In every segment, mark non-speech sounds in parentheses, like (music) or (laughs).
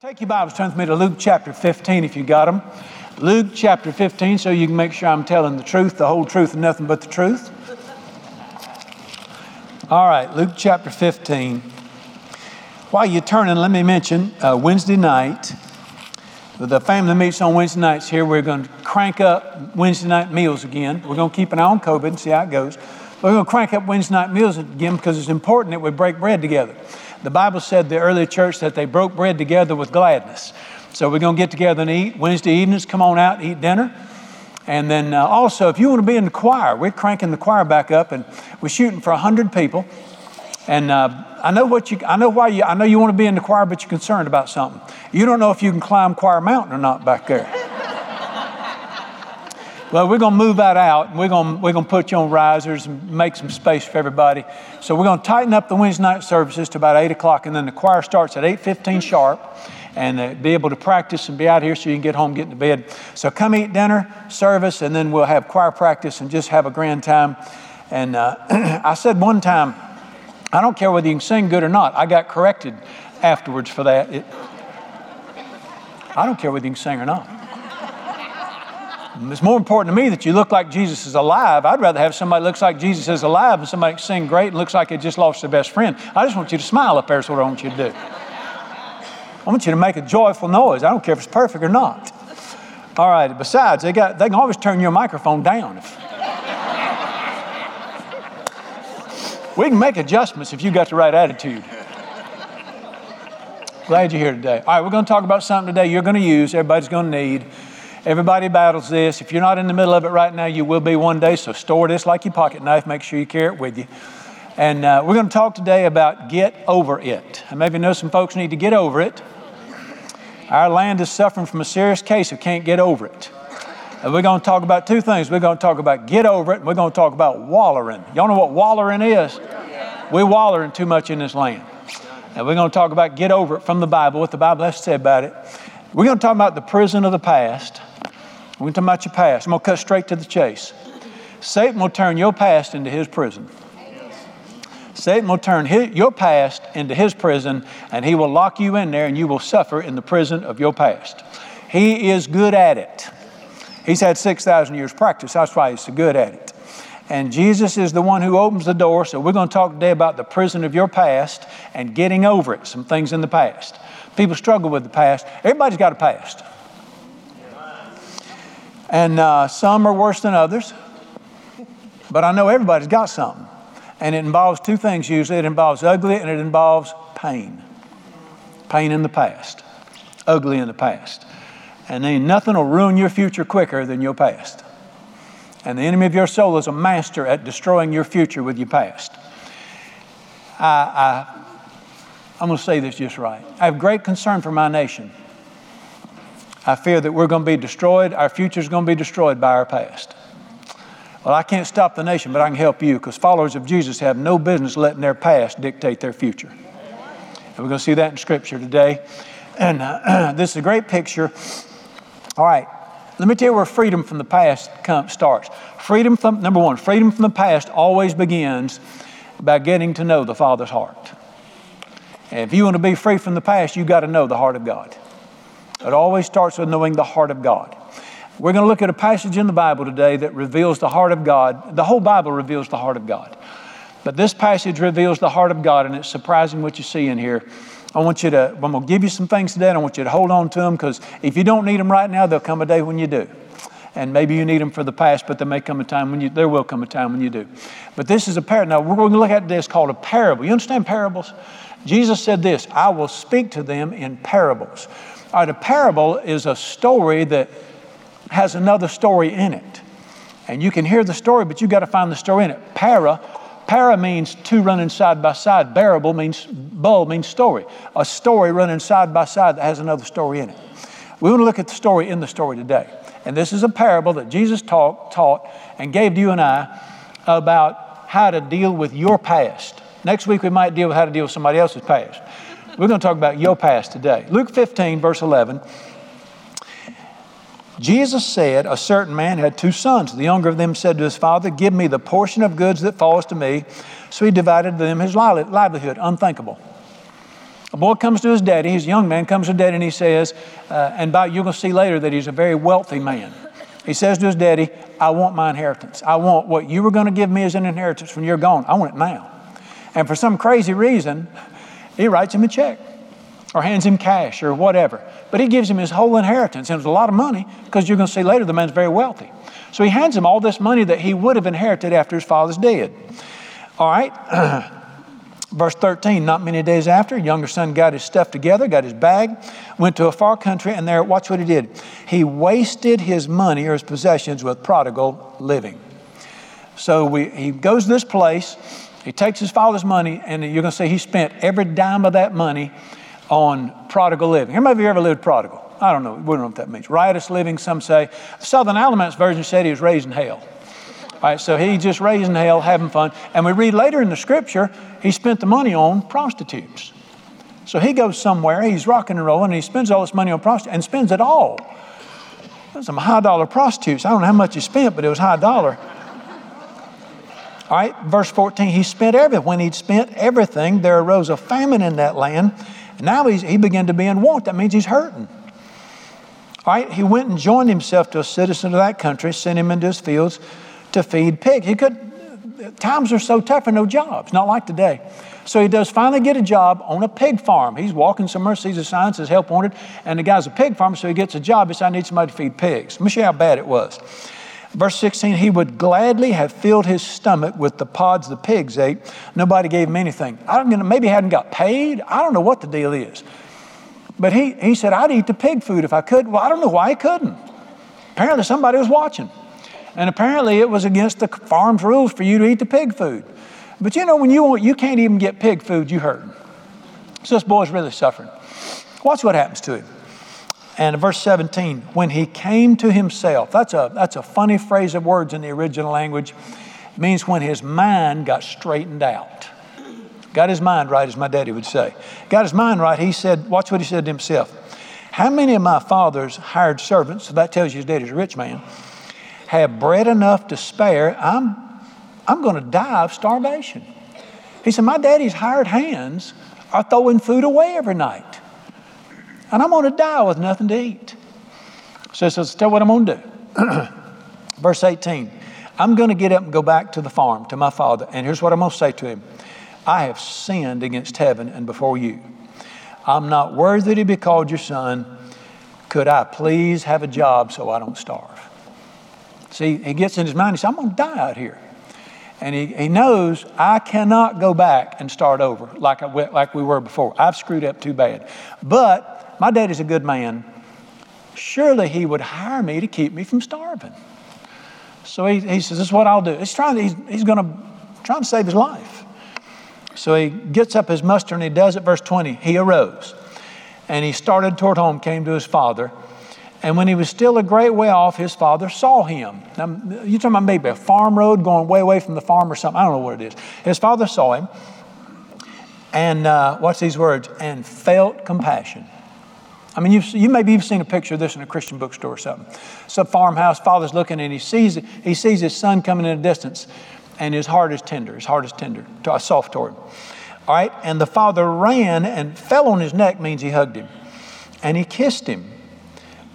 Take your Bibles, turn with me to Luke chapter 15 if you got them. Luke chapter 15, so you can make sure I'm telling the truth, the whole truth, and nothing but the truth. All right, Luke chapter 15. While you're turning, let me mention uh, Wednesday night. The family meets on Wednesday nights here. We're going to crank up Wednesday night meals again. We're going to keep an eye on COVID and see how it goes. We're going to crank up Wednesday night meals again because it's important that we break bread together. The Bible said the early church that they broke bread together with gladness. So we're going to get together and eat. Wednesday evenings, come on out eat dinner. And then uh, also, if you want to be in the choir, we're cranking the choir back up and we're shooting for 100 people. And uh, I know what you, I know why you, I know you want to be in the choir, but you're concerned about something. You don't know if you can climb Choir Mountain or not back there. Well, we're going to move that out. and We're going, we're going to put you on risers and make some space for everybody. So we're going to tighten up the Wednesday night services to about 8 o'clock, and then the choir starts at 8.15 sharp and uh, be able to practice and be out here so you can get home, get into bed. So come eat dinner, service, and then we'll have choir practice and just have a grand time. And uh, (clears throat) I said one time, I don't care whether you can sing good or not. I got corrected afterwards for that. It, I don't care whether you can sing or not. It's more important to me that you look like Jesus is alive. I'd rather have somebody looks like Jesus is alive and somebody sing great and looks like they just lost their best friend. I just want you to smile up there, is what I want you to do. I want you to make a joyful noise. I don't care if it's perfect or not. All right, besides, they, got, they can always turn your microphone down. If, we can make adjustments if you got the right attitude. Glad you're here today. All right, we're going to talk about something today you're going to use, everybody's going to need. Everybody battles this. If you're not in the middle of it right now, you will be one day. So store this like your pocket knife. Make sure you carry it with you. And uh, we're going to talk today about get over it. I maybe know some folks need to get over it. Our land is suffering from a serious case of can't get over it. And we're going to talk about two things. We're going to talk about get over it, and we're going to talk about wallering. Y'all know what wallering is? We're wallering too much in this land. And we're going to talk about get over it from the Bible, what the Bible has to say about it. We're going to talk about the prison of the past. We're going to talk about your past. I'm going to cut straight to the chase. Satan will turn your past into his prison. Satan will turn his, your past into his prison, and he will lock you in there, and you will suffer in the prison of your past. He is good at it. He's had 6,000 years practice. That's why he's so good at it. And Jesus is the one who opens the door. So we're going to talk today about the prison of your past and getting over it, some things in the past. People struggle with the past. Everybody's got a past. And uh, some are worse than others. But I know everybody's got something. And it involves two things usually it involves ugly and it involves pain. Pain in the past, ugly in the past. And then nothing will ruin your future quicker than your past. And the enemy of your soul is a master at destroying your future with your past. I, I, I'm going to say this just right. I have great concern for my nation. I fear that we're going to be destroyed, our future is going to be destroyed by our past. Well, I can't stop the nation, but I can help you because followers of Jesus have no business letting their past dictate their future. And we're going to see that in Scripture today. And uh, (clears throat) this is a great picture. All right, let me tell you where freedom from the past come, starts. Freedom from, number one, freedom from the past always begins by getting to know the Father's heart. And if you want to be free from the past, you've got to know the heart of God. It always starts with knowing the heart of God. We're going to look at a passage in the Bible today that reveals the heart of God. The whole Bible reveals the heart of God. But this passage reveals the heart of God, and it's surprising what you see in here. I want you to, I'm going to give you some things today, and I want you to hold on to them because if you don't need them right now, there'll come a day when you do. And maybe you need them for the past, but there may come a time when you, there will come a time when you do. But this is a parable. Now, we're going to look at this called a parable. You understand parables? Jesus said this I will speak to them in parables. All right, a parable is a story that has another story in it. And you can hear the story, but you've got to find the story in it. Para, para means two running side by side. Bearable means, bull means story. A story running side by side that has another story in it. We want to look at the story in the story today. And this is a parable that Jesus taught, taught and gave to you and I about how to deal with your past. Next week, we might deal with how to deal with somebody else's past. We're going to talk about your past today. Luke 15, verse 11. Jesus said, A certain man had two sons. The younger of them said to his father, Give me the portion of goods that falls to me. So he divided to them his livelihood. Unthinkable. A boy comes to his daddy, he's a young man, comes to daddy and he says, uh, and by, you're going to see later that he's a very wealthy man. He says to his daddy, I want my inheritance. I want what you were going to give me as an inheritance when you're gone. I want it now. And for some crazy reason, he writes him a check or hands him cash or whatever. But he gives him his whole inheritance, and it's a lot of money because you're going to see later the man's very wealthy. So he hands him all this money that he would have inherited after his father's dead. All right. (clears throat) Verse 13, not many days after, younger son got his stuff together, got his bag, went to a far country, and there, watch what he did. He wasted his money or his possessions with prodigal living. So we, he goes to this place, he takes his father's money, and you're going to say he spent every dime of that money on prodigal living. How many of you ever lived prodigal? I don't know. We don't know what that means. Riotous living, some say. The Southern Alamance version said he was raised in hell. All right, so he just raised in hell, having fun. And we read later in the scripture, he spent the money on prostitutes. So he goes somewhere, he's rocking and rolling, and he spends all this money on prostitutes and spends it all. Some high dollar prostitutes. I don't know how much he spent, but it was high dollar. All right, verse 14, he spent everything. When he'd spent everything, there arose a famine in that land. And now he began to be in want. That means he's hurting. All right, he went and joined himself to a citizen of that country, sent him into his fields to feed pigs. He could, times are so tough and no jobs, not like today. So he does finally get a job on a pig farm. He's walking somewhere, sees a sign, says help wanted, and the guy's a pig farmer, so he gets a job. He says, I need somebody to feed pigs. Let me show you how bad it was. Verse 16, he would gladly have filled his stomach with the pods the pigs ate. Nobody gave him anything. I don't know, maybe he hadn't got paid. I don't know what the deal is. But he, he said, I'd eat the pig food if I could. Well, I don't know why he couldn't. Apparently, somebody was watching. And apparently it was against the farm's rules for you to eat the pig food. But you know, when you, want, you can't even get pig food, you hurt. So this boy's really suffering. Watch what happens to him. And verse 17, when he came to himself, that's a, that's a funny phrase of words in the original language. It means when his mind got straightened out. Got his mind right, as my daddy would say. Got his mind right, he said, watch what he said to himself. How many of my father's hired servants, so that tells you his daddy's a rich man, have bread enough to spare, I'm, I'm going to die of starvation. He said, My daddy's hired hands are throwing food away every night. And I'm going to die with nothing to eat. So he says, Tell what I'm going to do. (clears throat) Verse 18 I'm going to get up and go back to the farm, to my father. And here's what I'm going to say to him I have sinned against heaven and before you. I'm not worthy to be called your son. Could I please have a job so I don't starve? See, he gets in his mind, he says, I'm going to die out here. And he, he knows I cannot go back and start over like, I, like we were before. I've screwed up too bad. But my daddy's a good man. Surely he would hire me to keep me from starving. So he, he says, This is what I'll do. He's trying, he's, he's going to trying to save his life. So he gets up his muster and he does it. Verse 20, he arose and he started toward home, came to his father. And when he was still a great way off, his father saw him. Now, you're talking about maybe a farm road going way away from the farm or something. I don't know what it is. His father saw him and, uh, watch these words, and felt compassion. I mean, you've, you maybe you've seen a picture of this in a Christian bookstore or something. Some farmhouse, father's looking and he sees, he sees his son coming in the distance and his heart is tender. His heart is tender, soft toward him. All right, and the father ran and fell on his neck, means he hugged him. And he kissed him.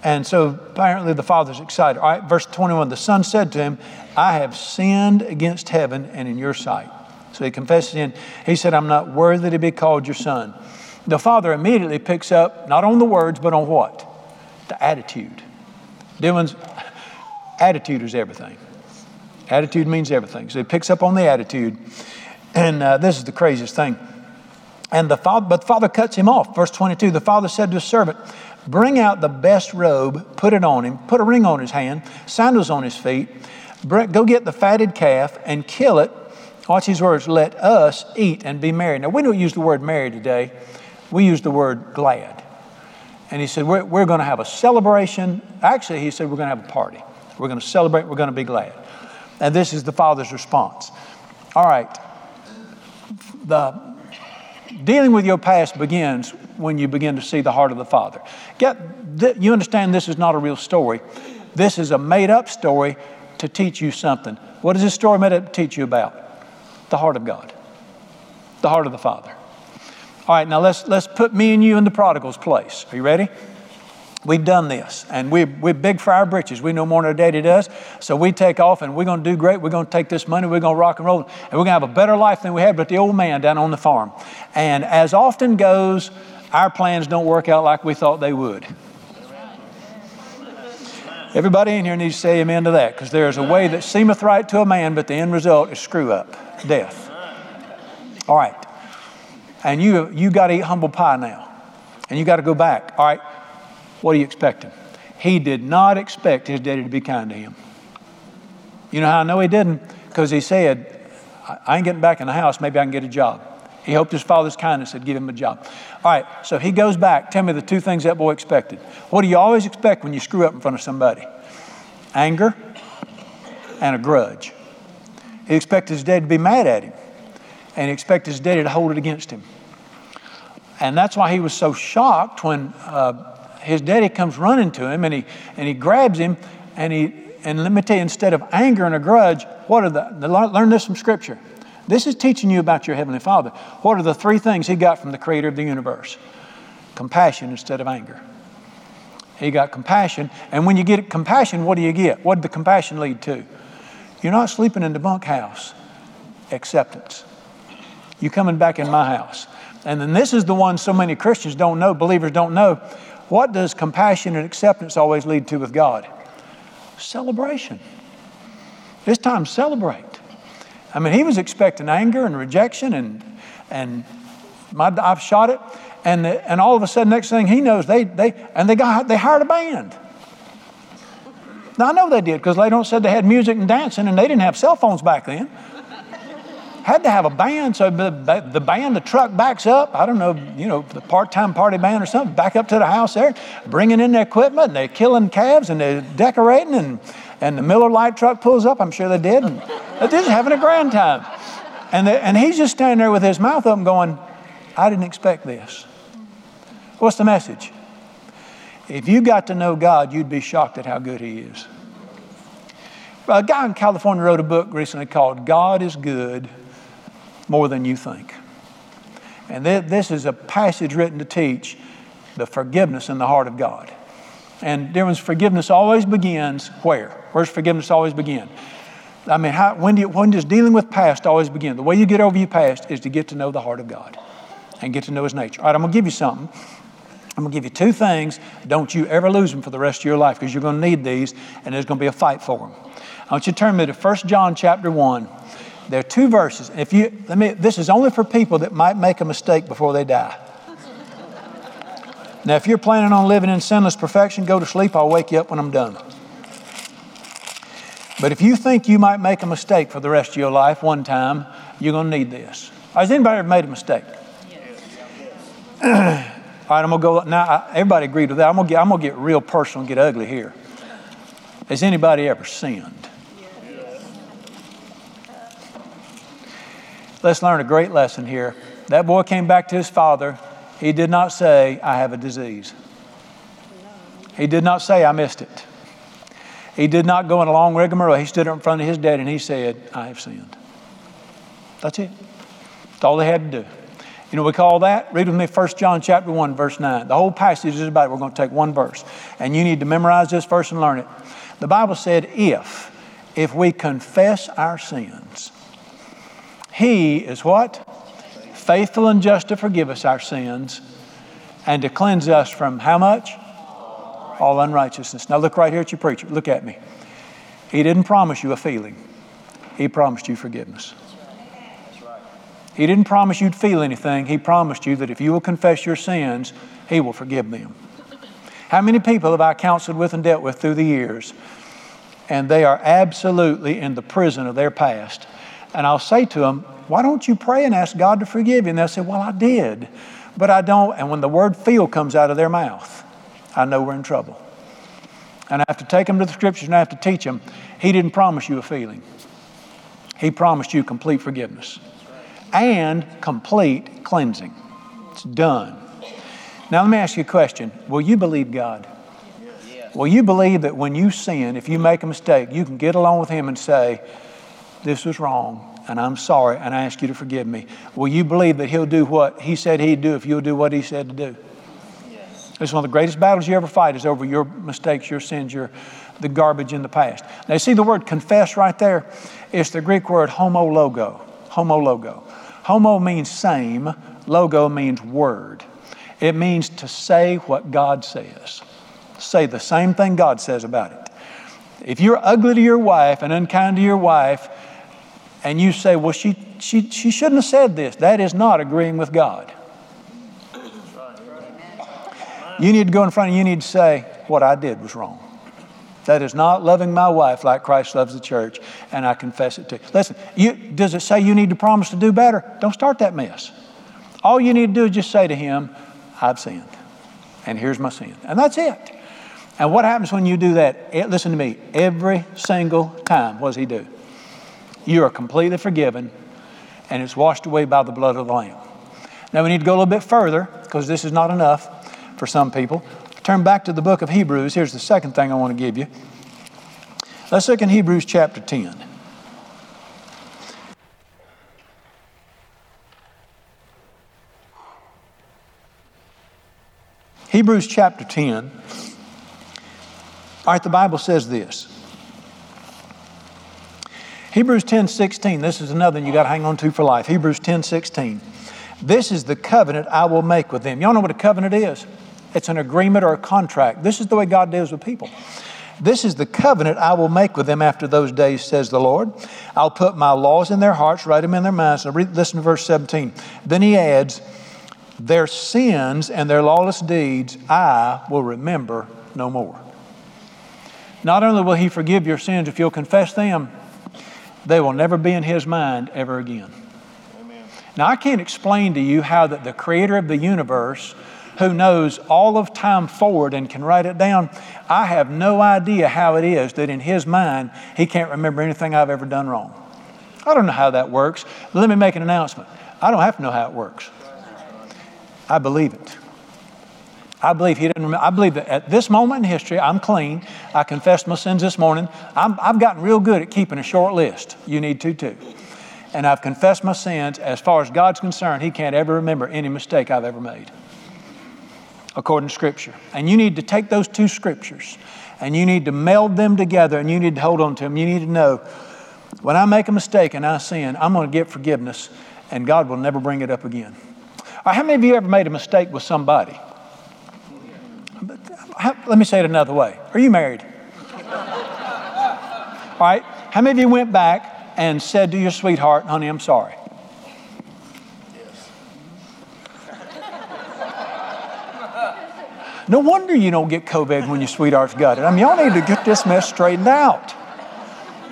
And so apparently the father's excited. All right, verse 21 the son said to him, I have sinned against heaven and in your sight. So he confessed sin. He said, I'm not worthy to be called your son. The father immediately picks up, not on the words, but on what? The attitude. Dylan's (laughs) attitude is everything. Attitude means everything. So he picks up on the attitude. And uh, this is the craziest thing. And the father, but the father cuts him off. Verse 22 the father said to his servant, Bring out the best robe, put it on him, put a ring on his hand, sandals on his feet. Go get the fatted calf and kill it. Watch these words let us eat and be merry. Now, we don't use the word merry today, we use the word glad. And he said, We're, we're going to have a celebration. Actually, he said, We're going to have a party. We're going to celebrate, we're going to be glad. And this is the father's response. All right. The dealing with your past begins when you begin to see the heart of the Father. Get, you understand this is not a real story. This is a made up story to teach you something. What is this story made up to teach you about? The heart of God, the heart of the Father. All right, now let's, let's put me and you in the prodigal's place. Are you ready? We've done this, and we, we're big for our britches. We know more than our daddy does. So we take off, and we're going to do great. We're going to take this money, we're going to rock and roll, and we're going to have a better life than we had but the old man down on the farm. And as often goes, our plans don't work out like we thought they would. Everybody in here needs to say amen to that because there is a way that seemeth right to a man, but the end result is screw up, death. All right. And you, you got to eat humble pie now. And you got to go back. All right. What are you expecting? He did not expect his daddy to be kind to him. You know how I know he didn't? Because he said, I ain't getting back in the house. Maybe I can get a job. He hoped his father's kindness would give him a job. All right, so he goes back. Tell me the two things that boy expected. What do you always expect when you screw up in front of somebody? Anger and a grudge. He expected his dad to be mad at him, and he expected his daddy to hold it against him. And that's why he was so shocked when uh, his daddy comes running to him and he, and he grabs him and he and let me tell you, instead of anger and a grudge, what are the, learn this from Scripture. This is teaching you about your Heavenly Father. What are the three things He got from the Creator of the universe? Compassion instead of anger. He got compassion, and when you get compassion, what do you get? What did the compassion lead to? You're not sleeping in the bunkhouse. Acceptance. You coming back in my house. And then this is the one so many Christians don't know, believers don't know. What does compassion and acceptance always lead to with God? Celebration. It's time celebrate. I mean, he was expecting anger and rejection, and, and my, I've shot it. And, the, and all of a sudden, next thing he knows, they, they, and they, got, they hired a band. Now, I know they did because later on said they had music and dancing, and they didn't have cell phones back then. Had to have a band, so the, the band, the truck backs up. I don't know, you know, the part time party band or something, back up to the house there, bringing in their equipment, and they're killing calves, and they're decorating, and and the Miller Lite truck pulls up. I'm sure they did. And they're just having a grand time. And, they, and he's just standing there with his mouth open going, I didn't expect this. What's the message? If you got to know God, you'd be shocked at how good He is. A guy in California wrote a book recently called God is Good More Than You Think. And this is a passage written to teach the forgiveness in the heart of God. And dear ones, forgiveness always begins where? Where's forgiveness always begin? I mean, how, when, do you, when does dealing with past always begin? The way you get over your past is to get to know the heart of God and get to know His nature. All right, I'm going to give you something. I'm going to give you two things. Don't you ever lose them for the rest of your life because you're going to need these and there's going to be a fight for them. I want you to turn me to 1 John chapter 1. There are two verses. If you, let me, this is only for people that might make a mistake before they die. Now, if you're planning on living in sinless perfection, go to sleep. I'll wake you up when I'm done. But if you think you might make a mistake for the rest of your life one time, you're going to need this. Has anybody ever made a mistake? (clears throat) All right, I'm going to go. Now, everybody agreed with that. I'm going, to get, I'm going to get real personal and get ugly here. Has anybody ever sinned? Let's learn a great lesson here. That boy came back to his father he did not say, I have a disease. He did not say, I missed it. He did not go in a long rigmarole. He stood up in front of his dad and he said, I have sinned. That's it. That's all they had to do. You know we call that? Read with me 1 John chapter 1, verse 9. The whole passage is about it. We're going to take one verse. And you need to memorize this verse and learn it. The Bible said, if, if we confess our sins, He is what? faithful and just to forgive us our sins and to cleanse us from how much? All unrighteousness. Now look right here at your preacher. Look at me. He didn't promise you a feeling, He promised you forgiveness. He didn't promise you'd feel anything. He promised you that if you will confess your sins, He will forgive them. How many people have I counseled with and dealt with through the years, and they are absolutely in the prison of their past? And I'll say to them, why don't you pray and ask God to forgive you? And they'll say, Well, I did, but I don't. And when the word feel comes out of their mouth, I know we're in trouble. And I have to take them to the scriptures and I have to teach them. He didn't promise you a feeling, He promised you complete forgiveness and complete cleansing. It's done. Now, let me ask you a question Will you believe God? Will you believe that when you sin, if you make a mistake, you can get along with Him and say, This was wrong and I'm sorry, and I ask you to forgive me. Will you believe that He'll do what He said He'd do if you'll do what He said to do? Yes. It's one of the greatest battles you ever fight is over your mistakes, your sins, your the garbage in the past. Now, you see the word confess right there? It's the Greek word homologo. Homologo. Homo means same, logo means word. It means to say what God says. Say the same thing God says about it. If you're ugly to your wife and unkind to your wife, and you say, well, she, she, she shouldn't have said this, that is not agreeing with God. You need to go in front and you need to say, what I did was wrong. That is not loving my wife like Christ loves the church, and I confess it to you. Listen, you, does it say you need to promise to do better? Don't start that mess. All you need to do is just say to him, I've sinned, and here's my sin. And that's it. And what happens when you do that? It, listen to me. Every single time, what does he do? You are completely forgiven, and it's washed away by the blood of the Lamb. Now we need to go a little bit further because this is not enough for some people. Turn back to the book of Hebrews. Here's the second thing I want to give you. Let's look in Hebrews chapter 10. Hebrews chapter 10. All right, the Bible says this. Hebrews 10 16, this is another one you got to hang on to for life. Hebrews 10 16. This is the covenant I will make with them. Y'all know what a covenant is? It's an agreement or a contract. This is the way God deals with people. This is the covenant I will make with them after those days, says the Lord. I'll put my laws in their hearts, write them in their minds. Now, read, listen to verse 17. Then he adds, Their sins and their lawless deeds I will remember no more. Not only will He forgive your sins if you'll confess them, they will never be in His mind ever again. Amen. Now, I can't explain to you how that the Creator of the universe, who knows all of time forward and can write it down, I have no idea how it is that in His mind He can't remember anything I've ever done wrong. I don't know how that works. Let me make an announcement. I don't have to know how it works. I believe it. I believe he didn't. I believe that at this moment in history, I'm clean. I confessed my sins this morning. i have gotten real good at keeping a short list. You need to too. And I've confessed my sins. As far as God's concerned, He can't ever remember any mistake I've ever made, according to Scripture. And you need to take those two Scriptures and you need to meld them together and you need to hold on to them. You need to know when I make a mistake and I sin, I'm going to get forgiveness and God will never bring it up again. Right, how many of you ever made a mistake with somebody? How, let me say it another way. Are you married? All right. How many of you went back and said to your sweetheart, honey, I'm sorry? No wonder you don't get COVID when your sweetheart's got it. I mean, y'all need to get this mess straightened out.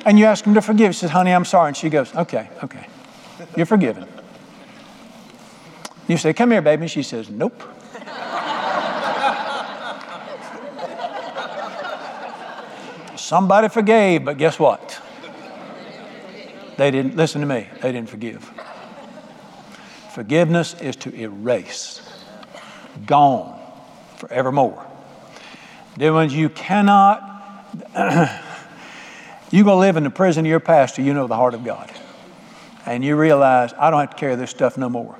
And you ask him to forgive. He says, honey, I'm sorry. And she goes, okay, okay. You're forgiven. You say, come here, baby. And she says, nope. Somebody forgave, but guess what? They didn't, listen to me, they didn't forgive. Forgiveness is to erase, gone forevermore. Dear ones, you cannot, you're going to live in the prison of your past till you know the heart of God. And you realize, I don't have to carry this stuff no more.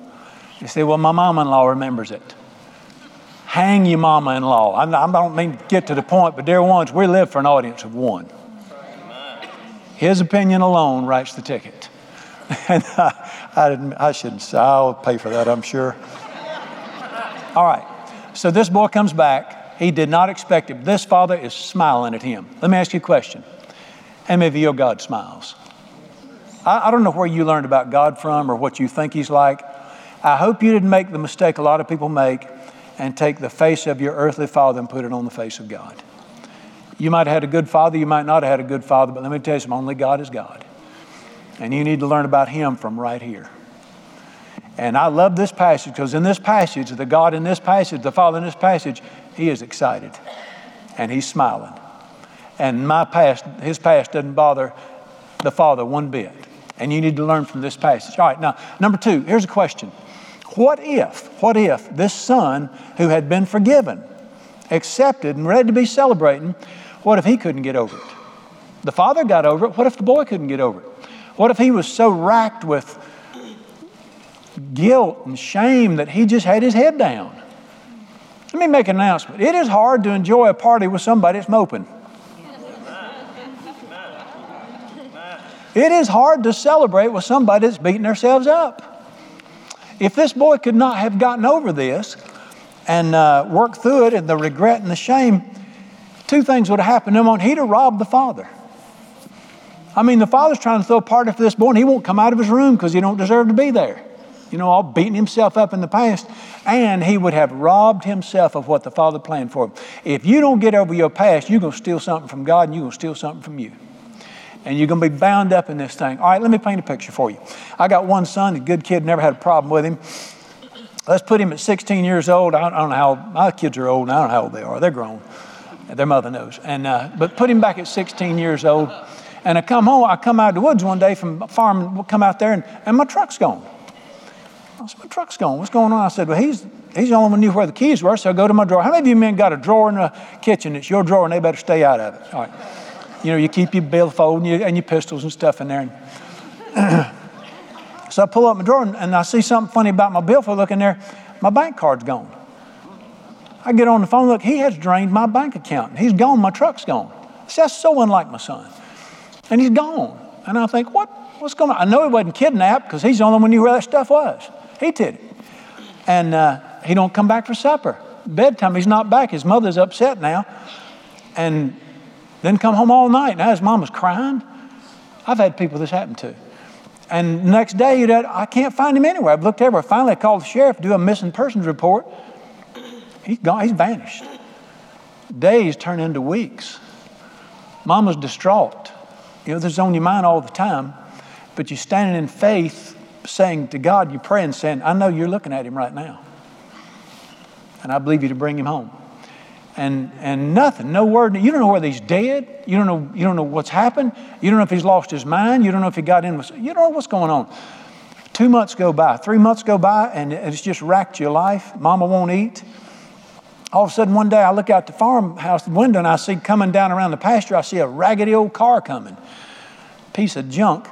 You say, well, my mom in law remembers it hang your mama in law. I don't mean to get to the point, but dear ones, we live for an audience of one. His opinion alone writes the ticket. (laughs) and I, I, I shouldn't say, I'll pay for that, I'm sure. All right. So this boy comes back. He did not expect it. This father is smiling at him. Let me ask you a question. How many of your God smiles? I, I don't know where you learned about God from or what you think He's like. I hope you didn't make the mistake a lot of people make and take the face of your earthly father and put it on the face of God. You might have had a good father, you might not have had a good father, but let me tell you something only God is God. And you need to learn about Him from right here. And I love this passage because in this passage, the God in this passage, the Father in this passage, He is excited and He's smiling. And my past, His past doesn't bother the Father one bit. And you need to learn from this passage. All right, now, number two, here's a question what if, what if this son who had been forgiven, accepted, and ready to be celebrating, what if he couldn't get over it? The father got over it. What if the boy couldn't get over it? What if he was so racked with guilt and shame that he just had his head down? Let me make an announcement. It is hard to enjoy a party with somebody that's moping. It is hard to celebrate with somebody that's beating themselves up. If this boy could not have gotten over this and uh, worked through it and the regret and the shame, two things would have happened. Number one, he'd have robbed the father. I mean, the father's trying to throw a party for this boy, and he won't come out of his room because he don't deserve to be there. You know, all beating himself up in the past, and he would have robbed himself of what the father planned for him. If you don't get over your past, you're going to steal something from God, and you're going to steal something from you and you're going to be bound up in this thing. All right, let me paint a picture for you. I got one son, a good kid, never had a problem with him. Let's put him at 16 years old. I don't know how my kids are old. I don't know how old they are. They're grown. Their mother knows. And uh, but put him back at 16 years old. And I come home. I come out of the woods one day from farm. We'll come out there, and, and my truck's gone. I said, "My truck's gone. What's going on?" I said, "Well, he's he's the only one who knew where the keys were." So I go to my drawer. How many of you men got a drawer in the kitchen? It's your drawer, and they better stay out of it. All right. You know, you keep your billfold and, you, and your pistols and stuff in there. so I pull up my drawer and, and I see something funny about my billfold. Look in there, my bank card's gone. I get on the phone, look, he has drained my bank account. He's gone, my truck's gone. See, that's so unlike my son. And he's gone. And I think, what, what's going on? I know he wasn't kidnapped because he's the only one who knew where that stuff was. He did it. And uh, he don't come back for supper. Bedtime, he's not back. His mother's upset now. And then come home all night. Now his mom was crying. I've had people this happen to. And next day, you know, I can't find him anywhere. I've looked everywhere. Finally, I called the sheriff to do a missing persons report. He's gone. He's vanished. Days turn into weeks. Mama's distraught. You know, this is on your mind all the time, but you're standing in faith, saying to God, you're praying, saying, I know you're looking at him right now. And I believe you to bring him home and and nothing, no word. You don't know whether he's dead. You don't know. You don't know what's happened. You don't know if he's lost his mind. You don't know if he got in. With, you don't know what's going on. Two months go by, three months go by, and it's just racked your life. Mama won't eat. All of a sudden, one day, I look out the farmhouse window and I see coming down around the pasture. I see a raggedy old car coming, piece of junk,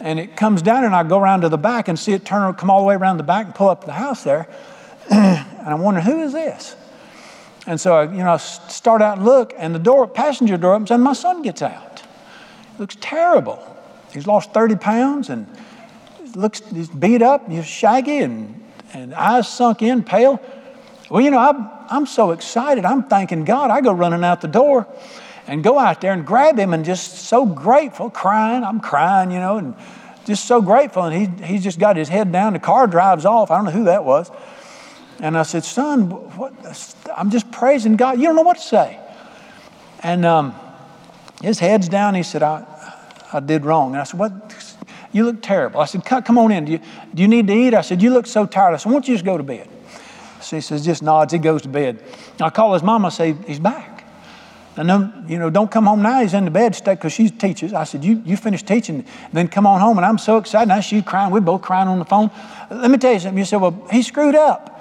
and it comes down, and I go around to the back and see it turn, come all the way around the back and pull up the house there, (clears throat) and I'm wondering who is this. And so, I, you know, I start out and look, and the door, passenger door opens, and my son gets out. It looks terrible. He's lost 30 pounds and looks he's beat up, he's shaggy, and, and eyes sunk in, pale. Well, you know, I'm, I'm so excited. I'm thanking God. I go running out the door and go out there and grab him and just so grateful, crying. I'm crying, you know, and just so grateful. And he, he's just got his head down. The car drives off. I don't know who that was. And I said, Son, what, I'm just praising God. You don't know what to say. And um, his head's down. He said, I, I did wrong. And I said, What? You look terrible. I said, Come on in. Do you, do you need to eat? I said, You look so tired. I said, Why don't you just go to bed? So he says, Just nods. He goes to bed. I call his mom. I say, He's back. And then, you know, don't come home now. He's in the bed because she teaches. I said, you, you finish teaching, then come on home. And I'm so excited. Now she's crying. We're both crying on the phone. Let me tell you something. You said, well, he screwed up.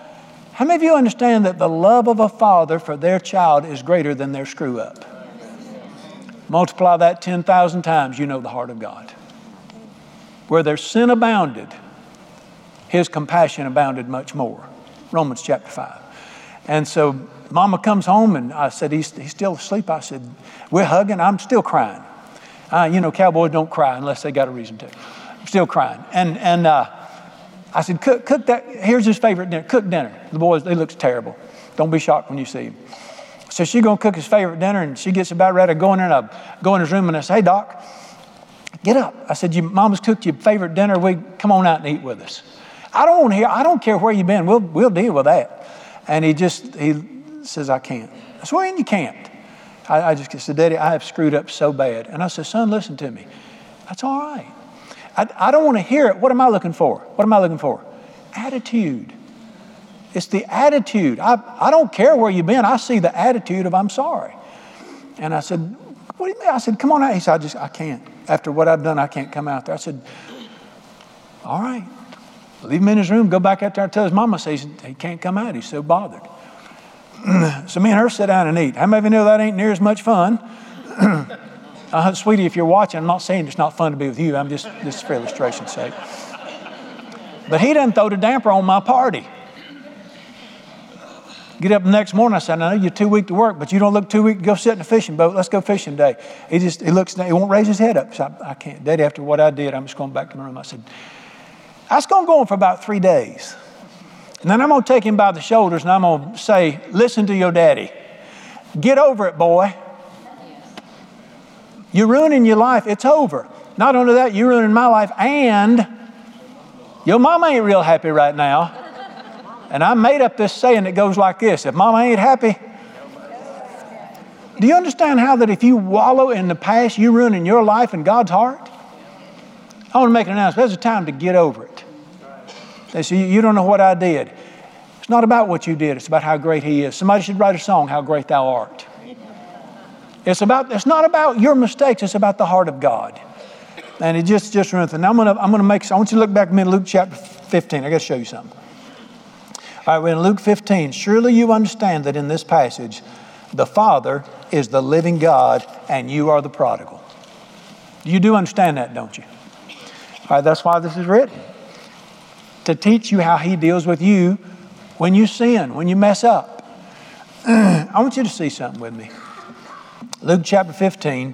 How many of you understand that the love of a father for their child is greater than their screw up? Multiply that 10,000 times, you know the heart of God. Where their sin abounded, his compassion abounded much more. Romans chapter 5. And so mama comes home and I said, he's, he's still asleep. I said, we're hugging. I'm still crying. Uh, you know, cowboys don't cry unless they got a reason to. I'm still crying. And, and uh, I said, cook, cook that. Here's his favorite dinner. Cook dinner. The boys, they looks terrible. Don't be shocked when you see him. So she gonna cook his favorite dinner, and she gets about ready to go in there, and I go in his room, and I say, hey, Doc, get up. I said, your mama's cooked your favorite dinner. We come on out and eat with us. I don't want to hear, I don't care where you've been. We'll, we'll deal with that. And he just, he says, I can't. I said, well, you can't. I, I just said, Daddy, I have screwed up so bad. And I said, son, listen to me. That's all right. I, I don't want to hear it. What am I looking for? What am I looking for? Attitude. It's the attitude. I, I don't care where you've been. I see the attitude of I'm sorry. And I said, What do you mean? I said, Come on out. He said, I just, I can't. After what I've done, I can't come out there. I said, All right. Leave him in his room, go back out there and tell his mama, says he can't come out. He's so bothered. (clears throat) so me and her sit down and eat. How many of you know that ain't near as much fun? (clears throat) Uh, sweetie, if you're watching, I'm not saying it's not fun to be with you. I'm just, just for illustration's sake. But he doesn't throw the damper on my party. Get up the next morning. I said, I know you're too weak to work, but you don't look too weak go sit in a fishing boat. Let's go fishing day. He just, he looks, he won't raise his head up. So I, I can't. Daddy, after what I did, I'm just going back to my room. I said, was going to go on for about three days. And then I'm going to take him by the shoulders and I'm going to say, listen to your daddy. Get over it, boy. You're ruining your life. It's over. Not only that, you're ruining my life, and your mama ain't real happy right now. And I made up this saying that goes like this If mama ain't happy, do you understand how that if you wallow in the past, you're ruining your life and God's heart? I want to make an announcement. There's a time to get over it. They say, You don't know what I did. It's not about what you did, it's about how great He is. Somebody should write a song, How Great Thou Art. It's, about, it's not about your mistakes, it's about the heart of God. And it just, just it. Now I'm going to I'm gonna make, I want you to look back in Luke chapter 15. I got to show you something. All right, we're in Luke 15. Surely you understand that in this passage, the Father is the living God and you are the prodigal. You do understand that, don't you? All right, that's why this is written. To teach you how He deals with you when you sin, when you mess up. (clears throat) I want you to see something with me. Luke chapter 15.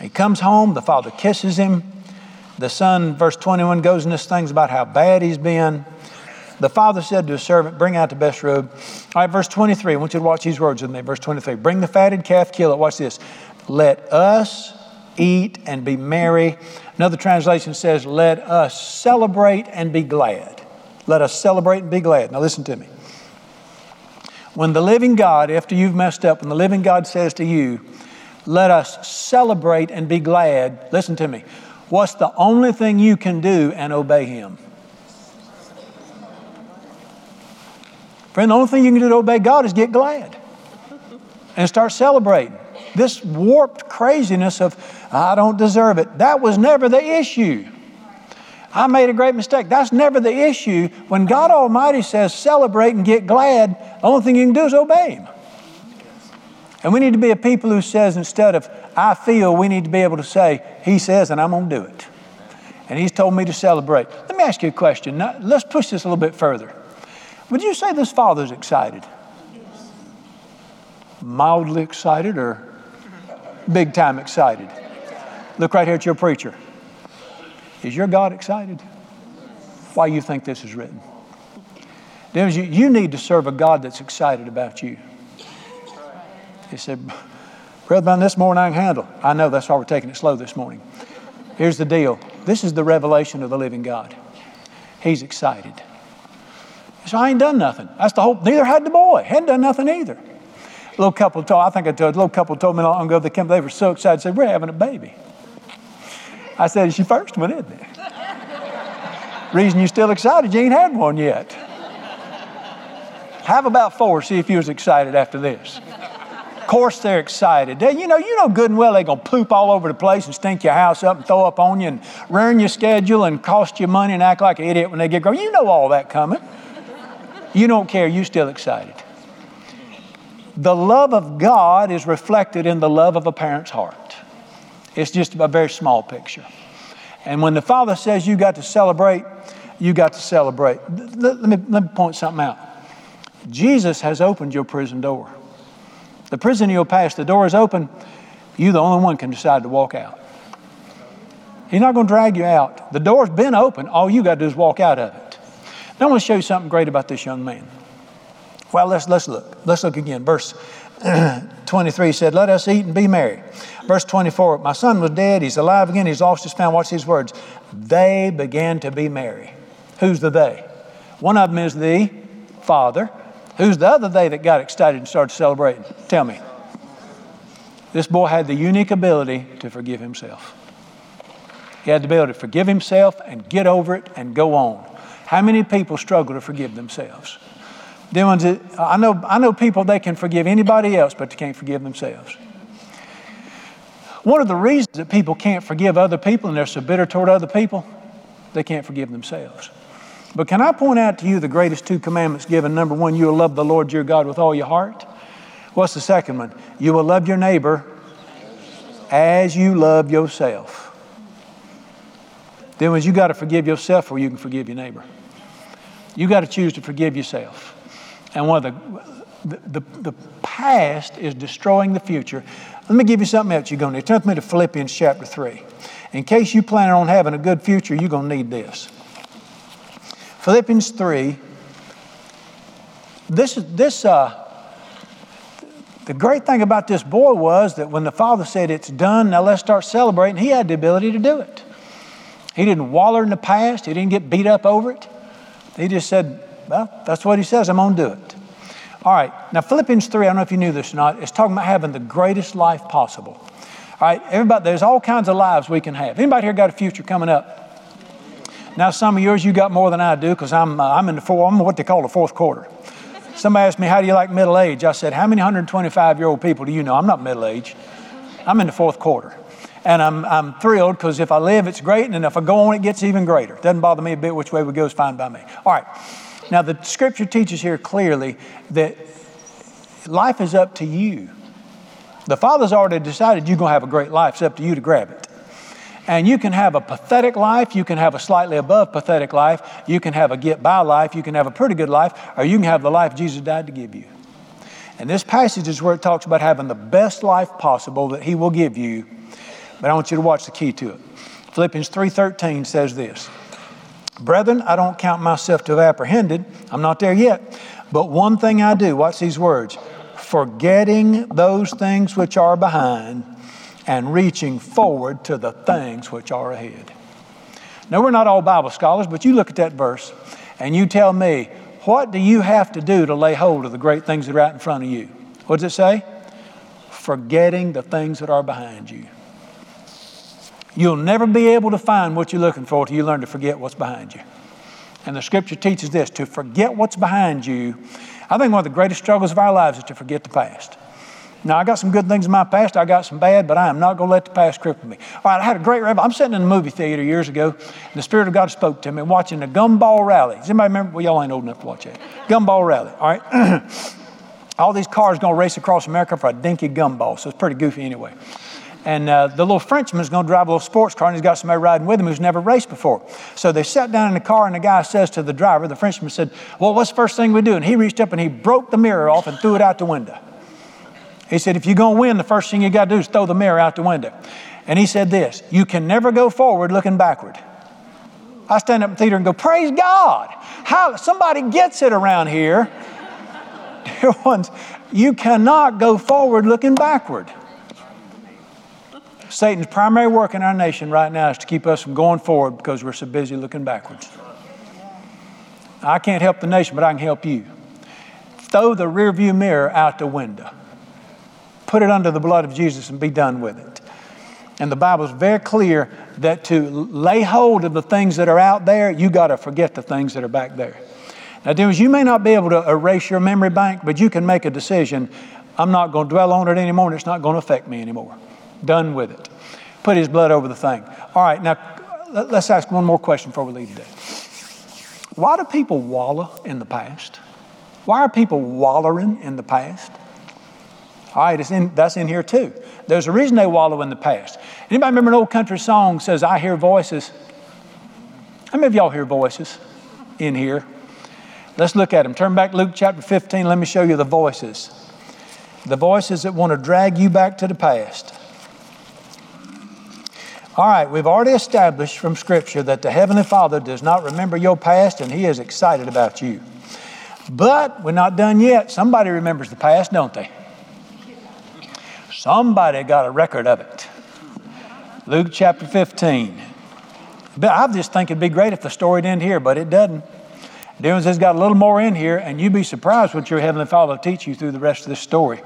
He comes home, the father kisses him. The son, verse 21, goes into things about how bad he's been. The father said to his servant, Bring out the best robe. All right, verse 23. I want you to watch these words with me. Verse 23. Bring the fatted calf, kill it. Watch this. Let us eat and be merry. Another translation says, Let us celebrate and be glad. Let us celebrate and be glad. Now listen to me. When the living God, after you've messed up, when the living God says to you, let us celebrate and be glad, listen to me. What's the only thing you can do and obey Him? Friend, the only thing you can do to obey God is get glad and start celebrating. This warped craziness of, I don't deserve it, that was never the issue. I made a great mistake. That's never the issue. When God Almighty says celebrate and get glad, the only thing you can do is obey Him. And we need to be a people who says instead of I feel, we need to be able to say, He says, and I'm going to do it. And He's told me to celebrate. Let me ask you a question. Now, let's push this a little bit further. Would you say this father's excited? Mildly excited or big time excited? Look right here at your preacher. Is your God excited? Why you think this is written? You, you need to serve a God that's excited about you. He said, Brother Man, this morning I can handle. I know that's why we're taking it slow this morning. Here's the deal this is the revelation of the living God. He's excited. So I ain't done nothing. That's the whole, neither had the boy. Hadn't done nothing either. A little couple told, I think I told, a little couple told me long ago they came, they were so excited, said, We're having a baby. I said, It's your first one, isn't it? Reason you're still excited, you ain't had one yet. Have about four, see if you was excited after this. Of course they're excited. They, you know, you know good and well they're gonna poop all over the place and stink your house up and throw up on you and ruin your schedule and cost you money and act like an idiot when they get grown. You know all that coming. You don't care, you still excited. The love of God is reflected in the love of a parent's heart. It's just a very small picture. And when the Father says you got to celebrate, you got to celebrate. Let, me, let me point something out. Jesus has opened your prison door. The prison you'll pass, the door is open. You, the only one, can decide to walk out. He's not going to drag you out. The door's been open. All you got to do is walk out of it. Now, I want to show you something great about this young man. Well, let's, let's look. Let's look again. Verse (clears throat) 23 said, Let us eat and be merry. Verse 24, My son was dead, he's alive again, he's lost his found. Watch these words. They began to be merry. Who's the they? One of them is the father. Who's the other they that got excited and started celebrating? Tell me. This boy had the unique ability to forgive himself. He had the ability to forgive himself and get over it and go on. How many people struggle to forgive themselves? Ones that, I know, I know people, they can forgive anybody else, but they can't forgive themselves. One of the reasons that people can't forgive other people and they're so bitter toward other people, they can't forgive themselves. But can I point out to you the greatest two commandments given? Number one, you will love the Lord your God with all your heart. What's the second one? You will love your neighbor as you love yourself. Then, you got to forgive yourself or you can forgive your neighbor. You got to choose to forgive yourself. And one of the, the, the, past is destroying the future. Let me give you something else you're going to need. Turn with me to Philippians chapter 3. In case you plan on having a good future, you're going to need this. Philippians 3. This is this uh, the great thing about this boy was that when the father said it's done, now let's start celebrating, he had the ability to do it. He didn't waller in the past, he didn't get beat up over it. He just said, Well, that's what he says, I'm gonna do it. All right, now Philippians 3, I don't know if you knew this or not, it's talking about having the greatest life possible. All right, everybody, there's all kinds of lives we can have. Anybody here got a future coming up? Now, some of yours you got more than I do because I'm, uh, I'm in the four, I'm what they call the fourth quarter. Somebody asked me, How do you like middle age? I said, How many 125 year old people do you know? I'm not middle age. I'm in the fourth quarter. And I'm, I'm thrilled because if I live, it's great. And if I go on, it gets even greater. It doesn't bother me a bit which way we go is fine by me. All right. Now, the scripture teaches here clearly that life is up to you. The Father's already decided you're going to have a great life. It's up to you to grab it. And you can have a pathetic life, you can have a slightly above pathetic life, you can have a get by life, you can have a pretty good life, or you can have the life Jesus died to give you. And this passage is where it talks about having the best life possible that He will give you. But I want you to watch the key to it. Philippians 3:13 says this. Brethren, I don't count myself to have apprehended. I'm not there yet. But one thing I do, watch these words forgetting those things which are behind and reaching forward to the things which are ahead. Now, we're not all Bible scholars, but you look at that verse and you tell me, what do you have to do to lay hold of the great things that are out in front of you? What does it say? Forgetting the things that are behind you. You'll never be able to find what you're looking for till you learn to forget what's behind you. And the scripture teaches this to forget what's behind you I think one of the greatest struggles of our lives is to forget the past. Now, I got some good things in my past, I got some bad, but I am not going to let the past cripple me. All right, I had a great revelation. I'm sitting in the movie theater years ago, and the Spirit of God spoke to me watching the Gumball Rally. Does anybody remember? Well, y'all ain't old enough to watch that. Gumball Rally, all right? (clears throat) All these cars going to race across America for a dinky gumball, so it's pretty goofy anyway. And uh, the little Frenchman's going to drive a little sports car, and he's got somebody riding with him who's never raced before. So they sat down in the car, and the guy says to the driver, the Frenchman said, Well, what's the first thing we do? And he reached up and he broke the mirror off and threw it out the window. He said, If you're going to win, the first thing you got to do is throw the mirror out the window. And he said this You can never go forward looking backward. I stand up in the theater and go, Praise God. How somebody gets it around here. (laughs) Dear ones, you cannot go forward looking backward. Satan's primary work in our nation right now is to keep us from going forward because we're so busy looking backwards. I can't help the nation, but I can help you. Throw the rearview mirror out the window. Put it under the blood of Jesus and be done with it. And the Bible is very clear that to lay hold of the things that are out there, you got to forget the things that are back there. Now, dears, you may not be able to erase your memory bank, but you can make a decision. I'm not going to dwell on it anymore, and it's not going to affect me anymore. Done with it. Put his blood over the thing. All right, now let's ask one more question before we leave today. Why do people wallow in the past? Why are people wallowing in the past? All right, in, that's in here too. There's a reason they wallow in the past. Anybody remember an old country song says, I hear voices? How many of y'all hear voices in here? Let's look at them. Turn back Luke chapter 15. Let me show you the voices. The voices that want to drag you back to the past. All right, we've already established from Scripture that the Heavenly Father does not remember your past and He is excited about you. But we're not done yet. Somebody remembers the past, don't they? Somebody got a record of it. Luke chapter 15. I just think it'd be great if the story didn't here, but it doesn't. Dylan has got a little more in here, and you'd be surprised what your Heavenly Father will teach you through the rest of this story.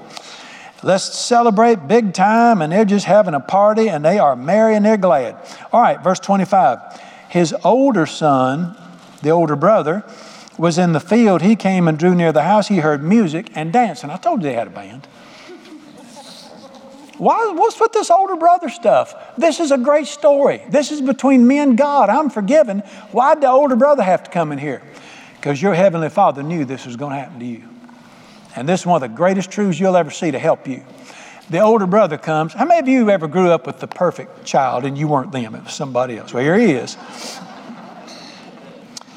Let's celebrate big time, and they're just having a party, and they are merry and they're glad. All right, verse 25. His older son, the older brother, was in the field. He came and drew near the house. He heard music and dancing. I told you they had a band. Why, what's with this older brother stuff? This is a great story. This is between me and God. I'm forgiven. Why'd the older brother have to come in here? Because your heavenly Father knew this was going to happen to you. And this is one of the greatest truths you'll ever see to help you. the older brother comes. How many of you ever grew up with the perfect child and you weren't them? It was somebody else. Well, here he is.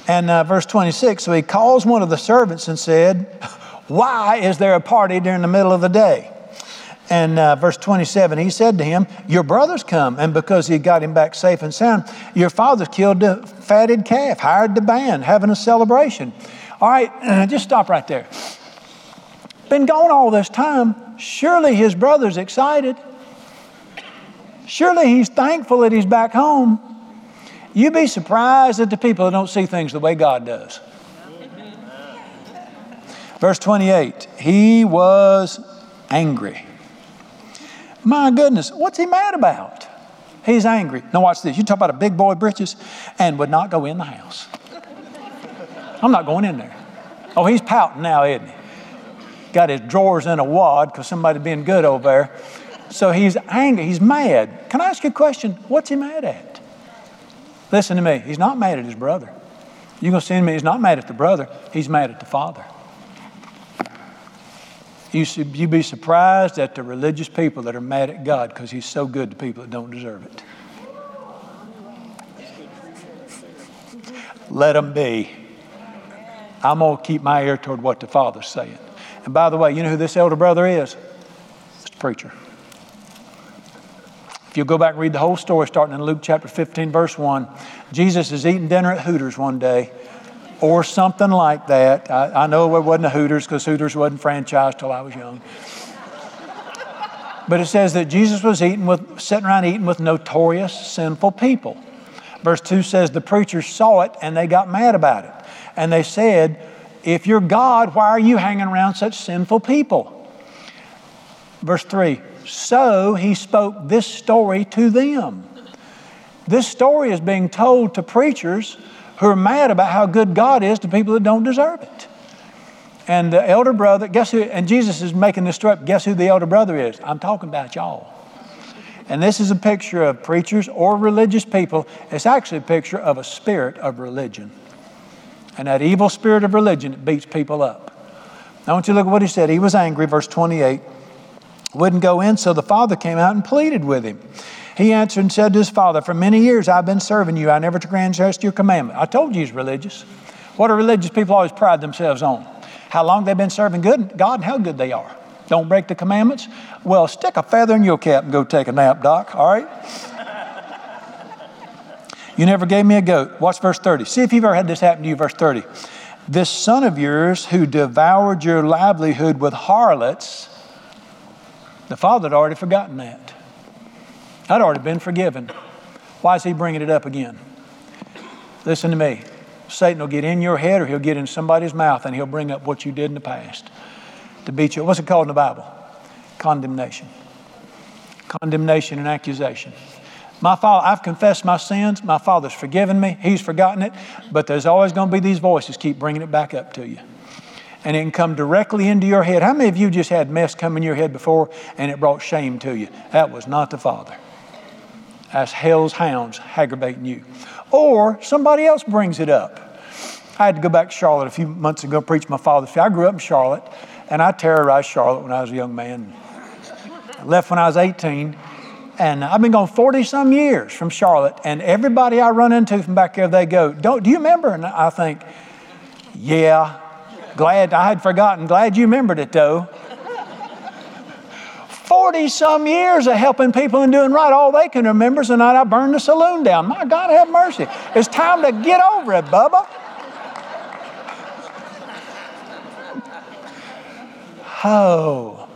And uh, verse 26 so he calls one of the servants and said, Why is there a party during the middle of the day? And uh, verse 27, he said to him, Your brother's come, and because he got him back safe and sound, your father's killed a fatted calf, hired the band, having a celebration. All right, (clears throat) just stop right there. Been gone all this time. Surely his brother's excited. Surely he's thankful that he's back home. You'd be surprised at the people that don't see things the way God does. Verse 28 He was angry. My goodness, what's he mad about? He's angry. Now, watch this. You talk about a big boy britches and would not go in the house. I'm not going in there. Oh, he's pouting now, isn't he? Got his drawers in a wad because somebody being good over there. So he's angry. He's mad. Can I ask you a question? What's he mad at? Listen to me. He's not mad at his brother. You're going to see me. He's not mad at the brother. He's mad at the father. You should you be surprised at the religious people that are mad at God because He's so good to people that don't deserve it. Let them be. I'm going to keep my ear toward what the Father's saying. And by the way, you know who this elder brother is? It's the preacher. If you go back and read the whole story, starting in Luke chapter 15, verse 1, Jesus is eating dinner at Hooters one day or something like that. I, I know it wasn't a Hooters because Hooters wasn't franchised till I was young. But it says that Jesus was eating with, sitting around eating with notorious sinful people. Verse 2 says the preachers saw it and they got mad about it. And they said, If you're God, why are you hanging around such sinful people? Verse 3 So he spoke this story to them. This story is being told to preachers who are mad about how good God is to people that don't deserve it. And the elder brother, guess who? And Jesus is making this story up. Guess who the elder brother is? I'm talking about y'all. And this is a picture of preachers or religious people. It's actually a picture of a spirit of religion. And that evil spirit of religion it beats people up. Now, I want you to look at what he said. He was angry, verse 28. Wouldn't go in, so the father came out and pleaded with him. He answered and said to his father, For many years I've been serving you. I never transgressed your commandment. I told you he's religious. What are religious people always pride themselves on? How long they've been serving good, God and how good they are. Don't break the commandments? Well, stick a feather in your cap and go take a nap, Doc, all right? You never gave me a goat. Watch verse 30. See if you've ever had this happen to you, verse 30. This son of yours who devoured your livelihood with harlots, the father had already forgotten that. I'd already been forgiven. Why is he bringing it up again? Listen to me. Satan will get in your head or he'll get in somebody's mouth and he'll bring up what you did in the past to beat you. What's it called in the Bible? Condemnation. Condemnation and accusation. My father, I've confessed my sins. My father's forgiven me. He's forgotten it. But there's always going to be these voices keep bringing it back up to you. And it can come directly into your head. How many of you just had mess come in your head before and it brought shame to you? That was not the Father That's hell's hounds aggravating you. Or somebody else brings it up. I had to go back to Charlotte a few months ago, preach my father's faith. I grew up in Charlotte, and I terrorized Charlotte when I was a young man. I left when I was 18, and I've been gone 40 some years from Charlotte, and everybody I run into from back there, they go, Don't, Do you remember? And I think, Yeah, glad I had forgotten. Glad you remembered it, though. 40 some years of helping people and doing right. All they can remember is the night I burned the saloon down. My God, have mercy. It's time to get over it, Bubba. Oh,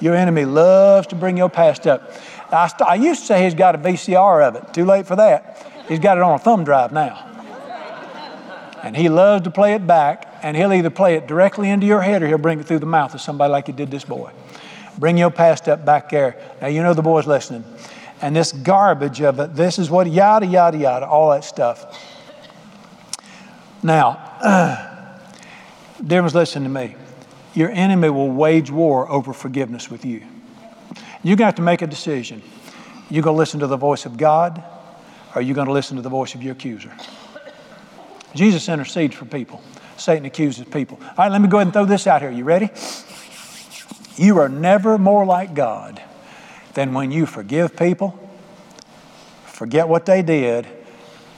your enemy loves to bring your past up. I, st- I used to say he's got a VCR of it. Too late for that. He's got it on a thumb drive now. And he loves to play it back, and he'll either play it directly into your head or he'll bring it through the mouth of somebody like he did this boy. Bring your past up back there. Now, you know the boy's listening. And this garbage of it, this is what, yada, yada, yada, all that stuff. Now, uh, (clears throat) dear listen to me. Your enemy will wage war over forgiveness with you. You're going to have to make a decision. You going to listen to the voice of God, or you going to listen to the voice of your accuser? Jesus intercedes for people. Satan accuses people. All right, let me go ahead and throw this out here. You ready? You are never more like God than when you forgive people, forget what they did,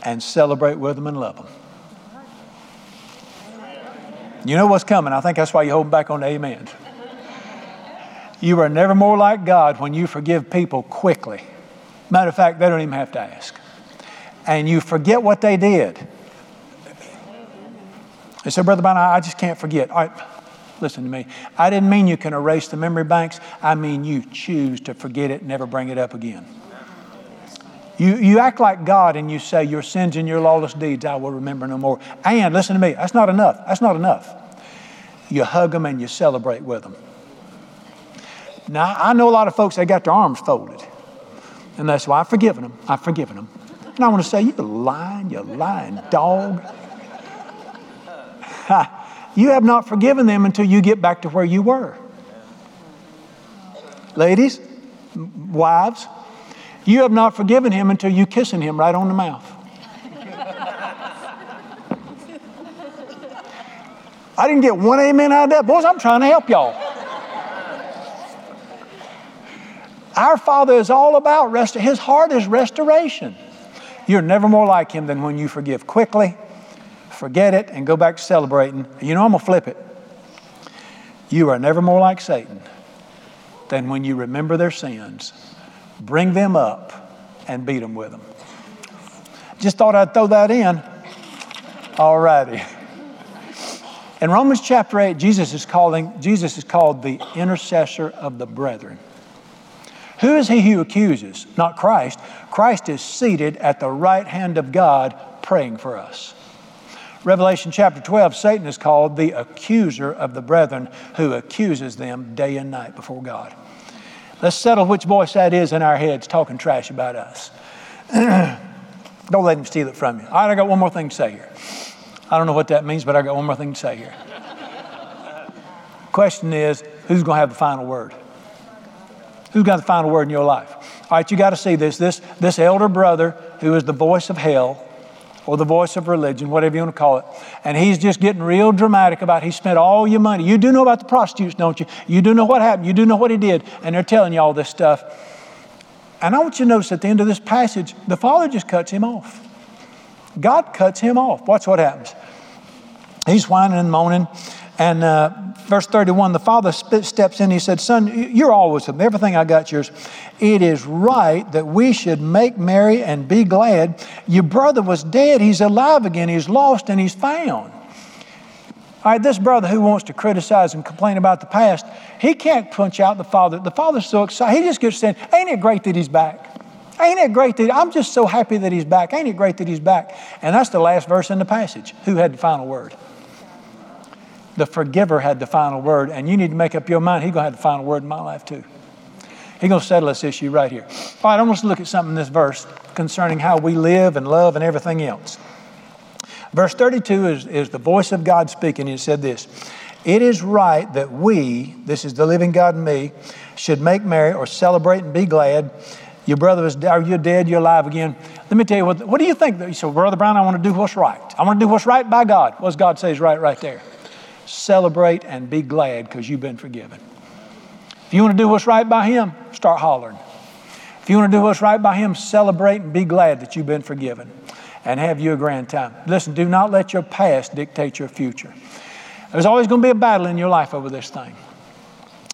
and celebrate with them and love them. You know what's coming. I think that's why you hold back on the amen. You are never more like God when you forgive people quickly. Matter of fact, they don't even have to ask. And you forget what they did. They said, Brother Brown, I just can't forget. All right, listen to me. I didn't mean you can erase the memory banks. I mean you choose to forget it, never bring it up again. You, you act like God and you say, Your sins and your lawless deeds I will remember no more. And listen to me, that's not enough. That's not enough. You hug them and you celebrate with them. Now, I know a lot of folks, they got their arms folded. And that's why I've forgiven them. I've forgiven them. And I want to say, You lying, you lying dog. (laughs) you have not forgiven them until you get back to where you were. Ladies, wives, you have not forgiven him until you kissing him right on the mouth. (laughs) I didn't get one amen out of that. Boys, I'm trying to help y'all. Our Father is all about rest. His heart is restoration. You're never more like Him than when you forgive quickly, forget it, and go back celebrating. You know, I'm going to flip it. You are never more like Satan than when you remember their sins bring them up, and beat them with them. Just thought I'd throw that in. All righty. In Romans chapter 8, Jesus is calling, Jesus is called the intercessor of the brethren. Who is he who accuses? Not Christ. Christ is seated at the right hand of God praying for us. Revelation chapter 12, Satan is called the accuser of the brethren who accuses them day and night before God. Let's settle which voice that is in our heads talking trash about us. (clears throat) don't let him steal it from you. All right, I got one more thing to say here. I don't know what that means, but I got one more thing to say here. Question is, who's going to have the final word? Who's got the final word in your life? All right, you got to see this. This this elder brother who is the voice of hell or the voice of religion, whatever you want to call it. And he's just getting real dramatic about he spent all your money. You do know about the prostitutes, don't you? You do know what happened. You do know what he did. And they're telling you all this stuff. And I want you to notice at the end of this passage, the Father just cuts him off. God cuts him off. Watch what happens. He's whining and moaning. And uh, verse 31, the father steps in. He said, Son, you're always with me. Everything I got yours. It is right that we should make merry and be glad. Your brother was dead. He's alive again. He's lost and he's found. All right, this brother who wants to criticize and complain about the past, he can't punch out the father. The father's so excited. He just gets saying, Ain't it great that he's back? Ain't it great that I'm just so happy that he's back? Ain't it great that he's back? And that's the last verse in the passage. Who had the final word? The forgiver had the final word, and you need to make up your mind, he's going to have the final word in my life too. He's going to settle this issue right here. All right, I want to look at something in this verse concerning how we live and love and everything else. Verse 32 is, is the voice of God speaking. He said this It is right that we, this is the living God and me, should make merry or celebrate and be glad. Your brother is, are you dead? You're alive again. Let me tell you what, what do you think? You said, Brother Brown, I want to do what's right. I want to do what's right by God. What does God say is right right there? Celebrate, and be glad because you've been forgiven. If you want to do what's right by Him, start hollering. If you want to do what's right by Him, celebrate and be glad that you've been forgiven and have you a grand time. Listen, do not let your past dictate your future. There's always going to be a battle in your life over this thing.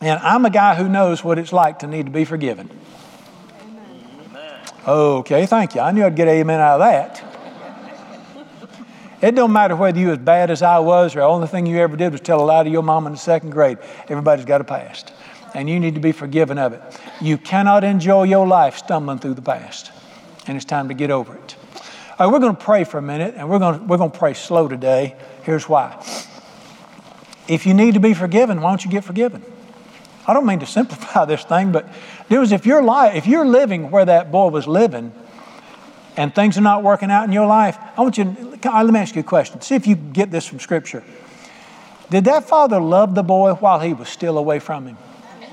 And I'm a guy who knows what it's like to need to be forgiven. Okay, thank you. I knew I'd get amen out of that. It don't matter whether you as bad as I was or the only thing you ever did was tell a lie to your mom in the second grade. Everybody's got a past. And you need to be forgiven of it. You cannot enjoy your life stumbling through the past. And it's time to get over it. All right, we're going to pray for a minute, and we're going we're going to pray slow today. Here's why. If you need to be forgiven, why don't you get forgiven? I don't mean to simplify (laughs) this thing, but news if you're li- if you're living where that boy was living, and things are not working out in your life, I want you to, let me ask you a question. See if you get this from Scripture. Did that father love the boy while he was still away from him?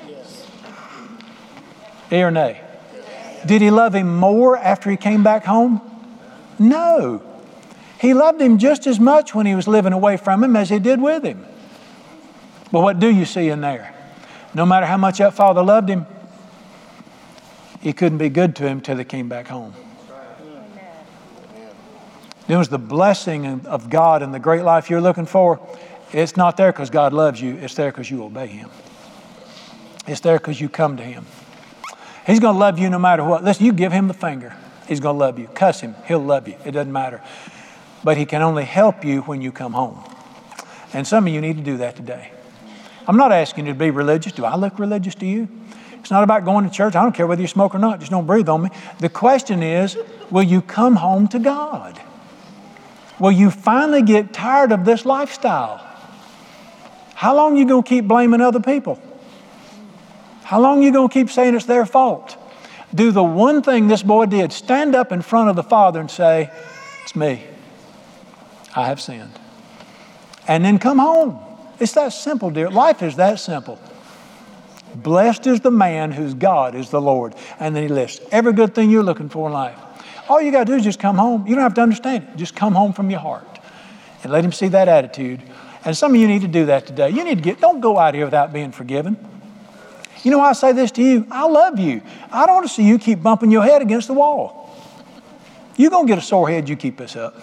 Yes. A or nay? Did he love him more after he came back home? No. He loved him just as much when he was living away from him as he did with him. But what do you see in there? No matter how much that father loved him, he couldn't be good to him till he came back home. It was the blessing of God and the great life you're looking for. It's not there because God loves you, it's there because you obey Him. It's there because you come to Him. He's going to love you no matter what. Listen, you give Him the finger, He's going to love you. Cuss Him, He'll love you. It doesn't matter. But He can only help you when you come home. And some of you need to do that today. I'm not asking you to be religious. Do I look religious to you? It's not about going to church. I don't care whether you smoke or not. Just don't breathe on me. The question is will you come home to God? Will you finally get tired of this lifestyle? How long you going to keep blaming other people? How long you going to keep saying it's their fault? Do the one thing this boy did stand up in front of the Father and say, It's me. I have sinned. And then come home. It's that simple, dear. Life is that simple. Blessed is the man whose God is the Lord. And then he lists every good thing you're looking for in life. All you got to do is just come home. You don't have to understand it. Just come home from your heart and let him see that attitude. And some of you need to do that today. You need to get, don't go out here without being forgiven. You know why I say this to you? I love you. I don't want to see you keep bumping your head against the wall. You're going to get a sore head, you keep this up.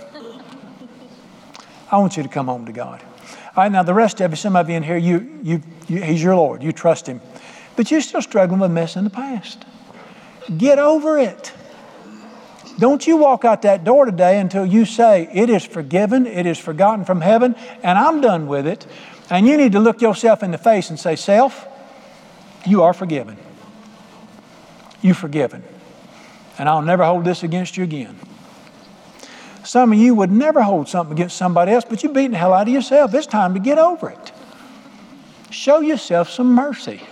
I want you to come home to God. All right, now the rest of you, some of you in here, you, you, you, He's your Lord. You trust Him. But you're still struggling with mess in the past. Get over it. Don't you walk out that door today until you say, It is forgiven, it is forgotten from heaven, and I'm done with it. And you need to look yourself in the face and say, Self, you are forgiven. You're forgiven. And I'll never hold this against you again. Some of you would never hold something against somebody else, but you're beating the hell out of yourself. It's time to get over it. Show yourself some mercy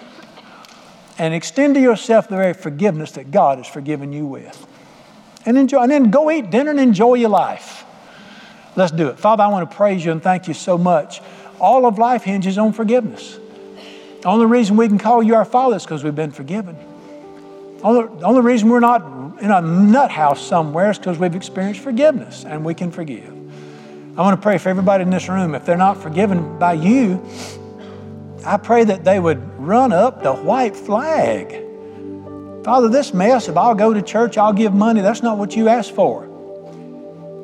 and extend to yourself the very forgiveness that God has forgiven you with. And enjoy, and then go eat dinner and enjoy your life. Let's do it. Father, I want to praise you and thank you so much. All of life hinges on forgiveness. The only reason we can call you our Father is because we've been forgiven. The only, only reason we're not in a nut house somewhere is because we've experienced forgiveness and we can forgive. I want to pray for everybody in this room. If they're not forgiven by you, I pray that they would run up the white flag. Father, this mess, if I'll go to church, I'll give money, that's not what you asked for.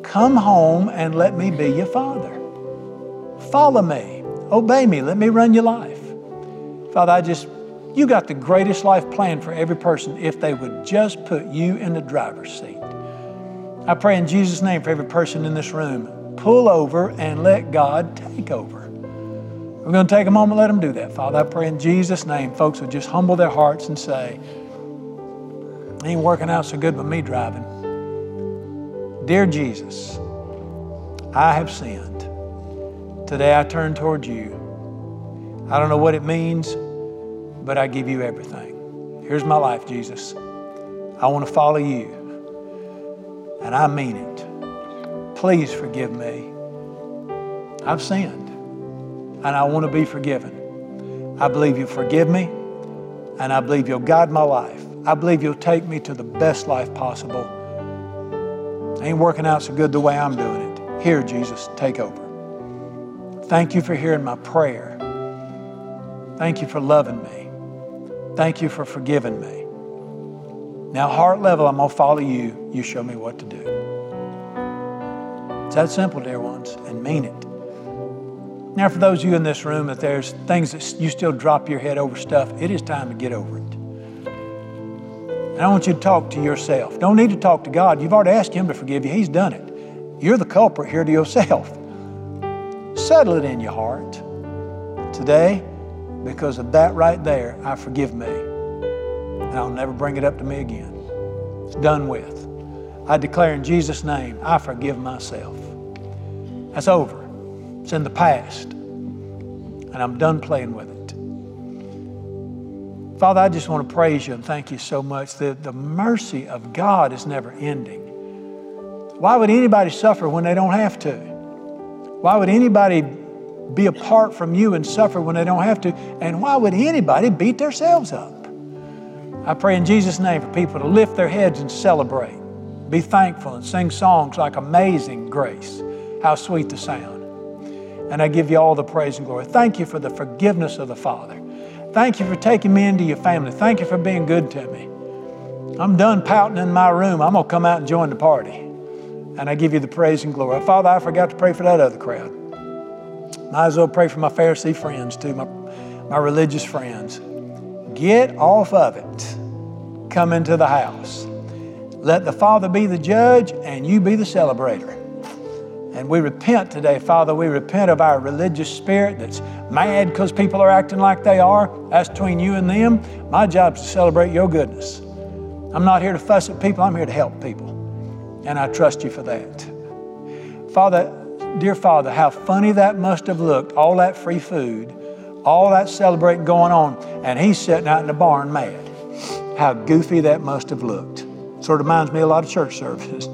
Come home and let me be your father. Follow me, obey me, let me run your life. Father, I just, you got the greatest life plan for every person if they would just put you in the driver's seat. I pray in Jesus' name for every person in this room, pull over and let God take over. We're going to take a moment, let them do that. Father, I pray in Jesus' name, folks would just humble their hearts and say, ain't working out so good with me driving. Dear Jesus, I have sinned. Today I turn toward you. I don't know what it means, but I give you everything. Here's my life, Jesus. I want to follow you, and I mean it. Please forgive me. I've sinned and I want to be forgiven. I believe you'll forgive me, and I believe you'll guide my life. I believe you'll take me to the best life possible. ain't working out so good the way I'm doing it. Here, Jesus, take over. Thank you for hearing my prayer. Thank you for loving me. Thank you for forgiving me. Now, heart level, I'm going to follow you. You show me what to do. It's that simple, dear ones, and mean it. Now, for those of you in this room, if there's things that you still drop your head over stuff, it is time to get over it. And I want you to talk to yourself. Don't need to talk to God. You've already asked Him to forgive you, He's done it. You're the culprit here to yourself. Settle it in your heart. Today, because of that right there, I forgive me. And I'll never bring it up to me again. It's done with. I declare in Jesus' name, I forgive myself. That's over. It's in the past. And I'm done playing with it. Father, I just want to praise you and thank you so much that the mercy of God is never ending. Why would anybody suffer when they don't have to? Why would anybody be apart from you and suffer when they don't have to? And why would anybody beat themselves up? I pray in Jesus' name for people to lift their heads and celebrate, be thankful, and sing songs like Amazing Grace. How sweet the sound. And I give you all the praise and glory. Thank you for the forgiveness of the Father. Thank you for taking me into your family. Thank you for being good to me. I'm done pouting in my room. I'm going to come out and join the party. And I give you the praise and glory. Father, I forgot to pray for that other crowd. Might as well pray for my Pharisee friends too, my, my religious friends. Get off of it. Come into the house. Let the Father be the judge and you be the celebrator. And we repent today, Father. We repent of our religious spirit that's mad because people are acting like they are. That's between you and them. My job is to celebrate your goodness. I'm not here to fuss at people, I'm here to help people. And I trust you for that. Father, dear Father, how funny that must have looked, all that free food, all that celebrating going on, and he's sitting out in the barn mad. How goofy that must have looked. Sort of reminds me a lot of church services.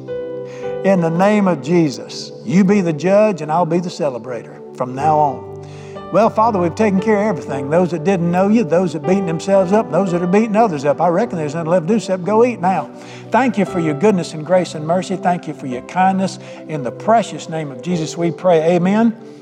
In the name of Jesus, you be the judge and I'll be the celebrator from now on. Well, Father, we've taken care of everything. Those that didn't know you, those that beating themselves up, those that are beating others up. I reckon there's nothing left to do except go eat now. Thank you for your goodness and grace and mercy. Thank you for your kindness. In the precious name of Jesus, we pray. Amen.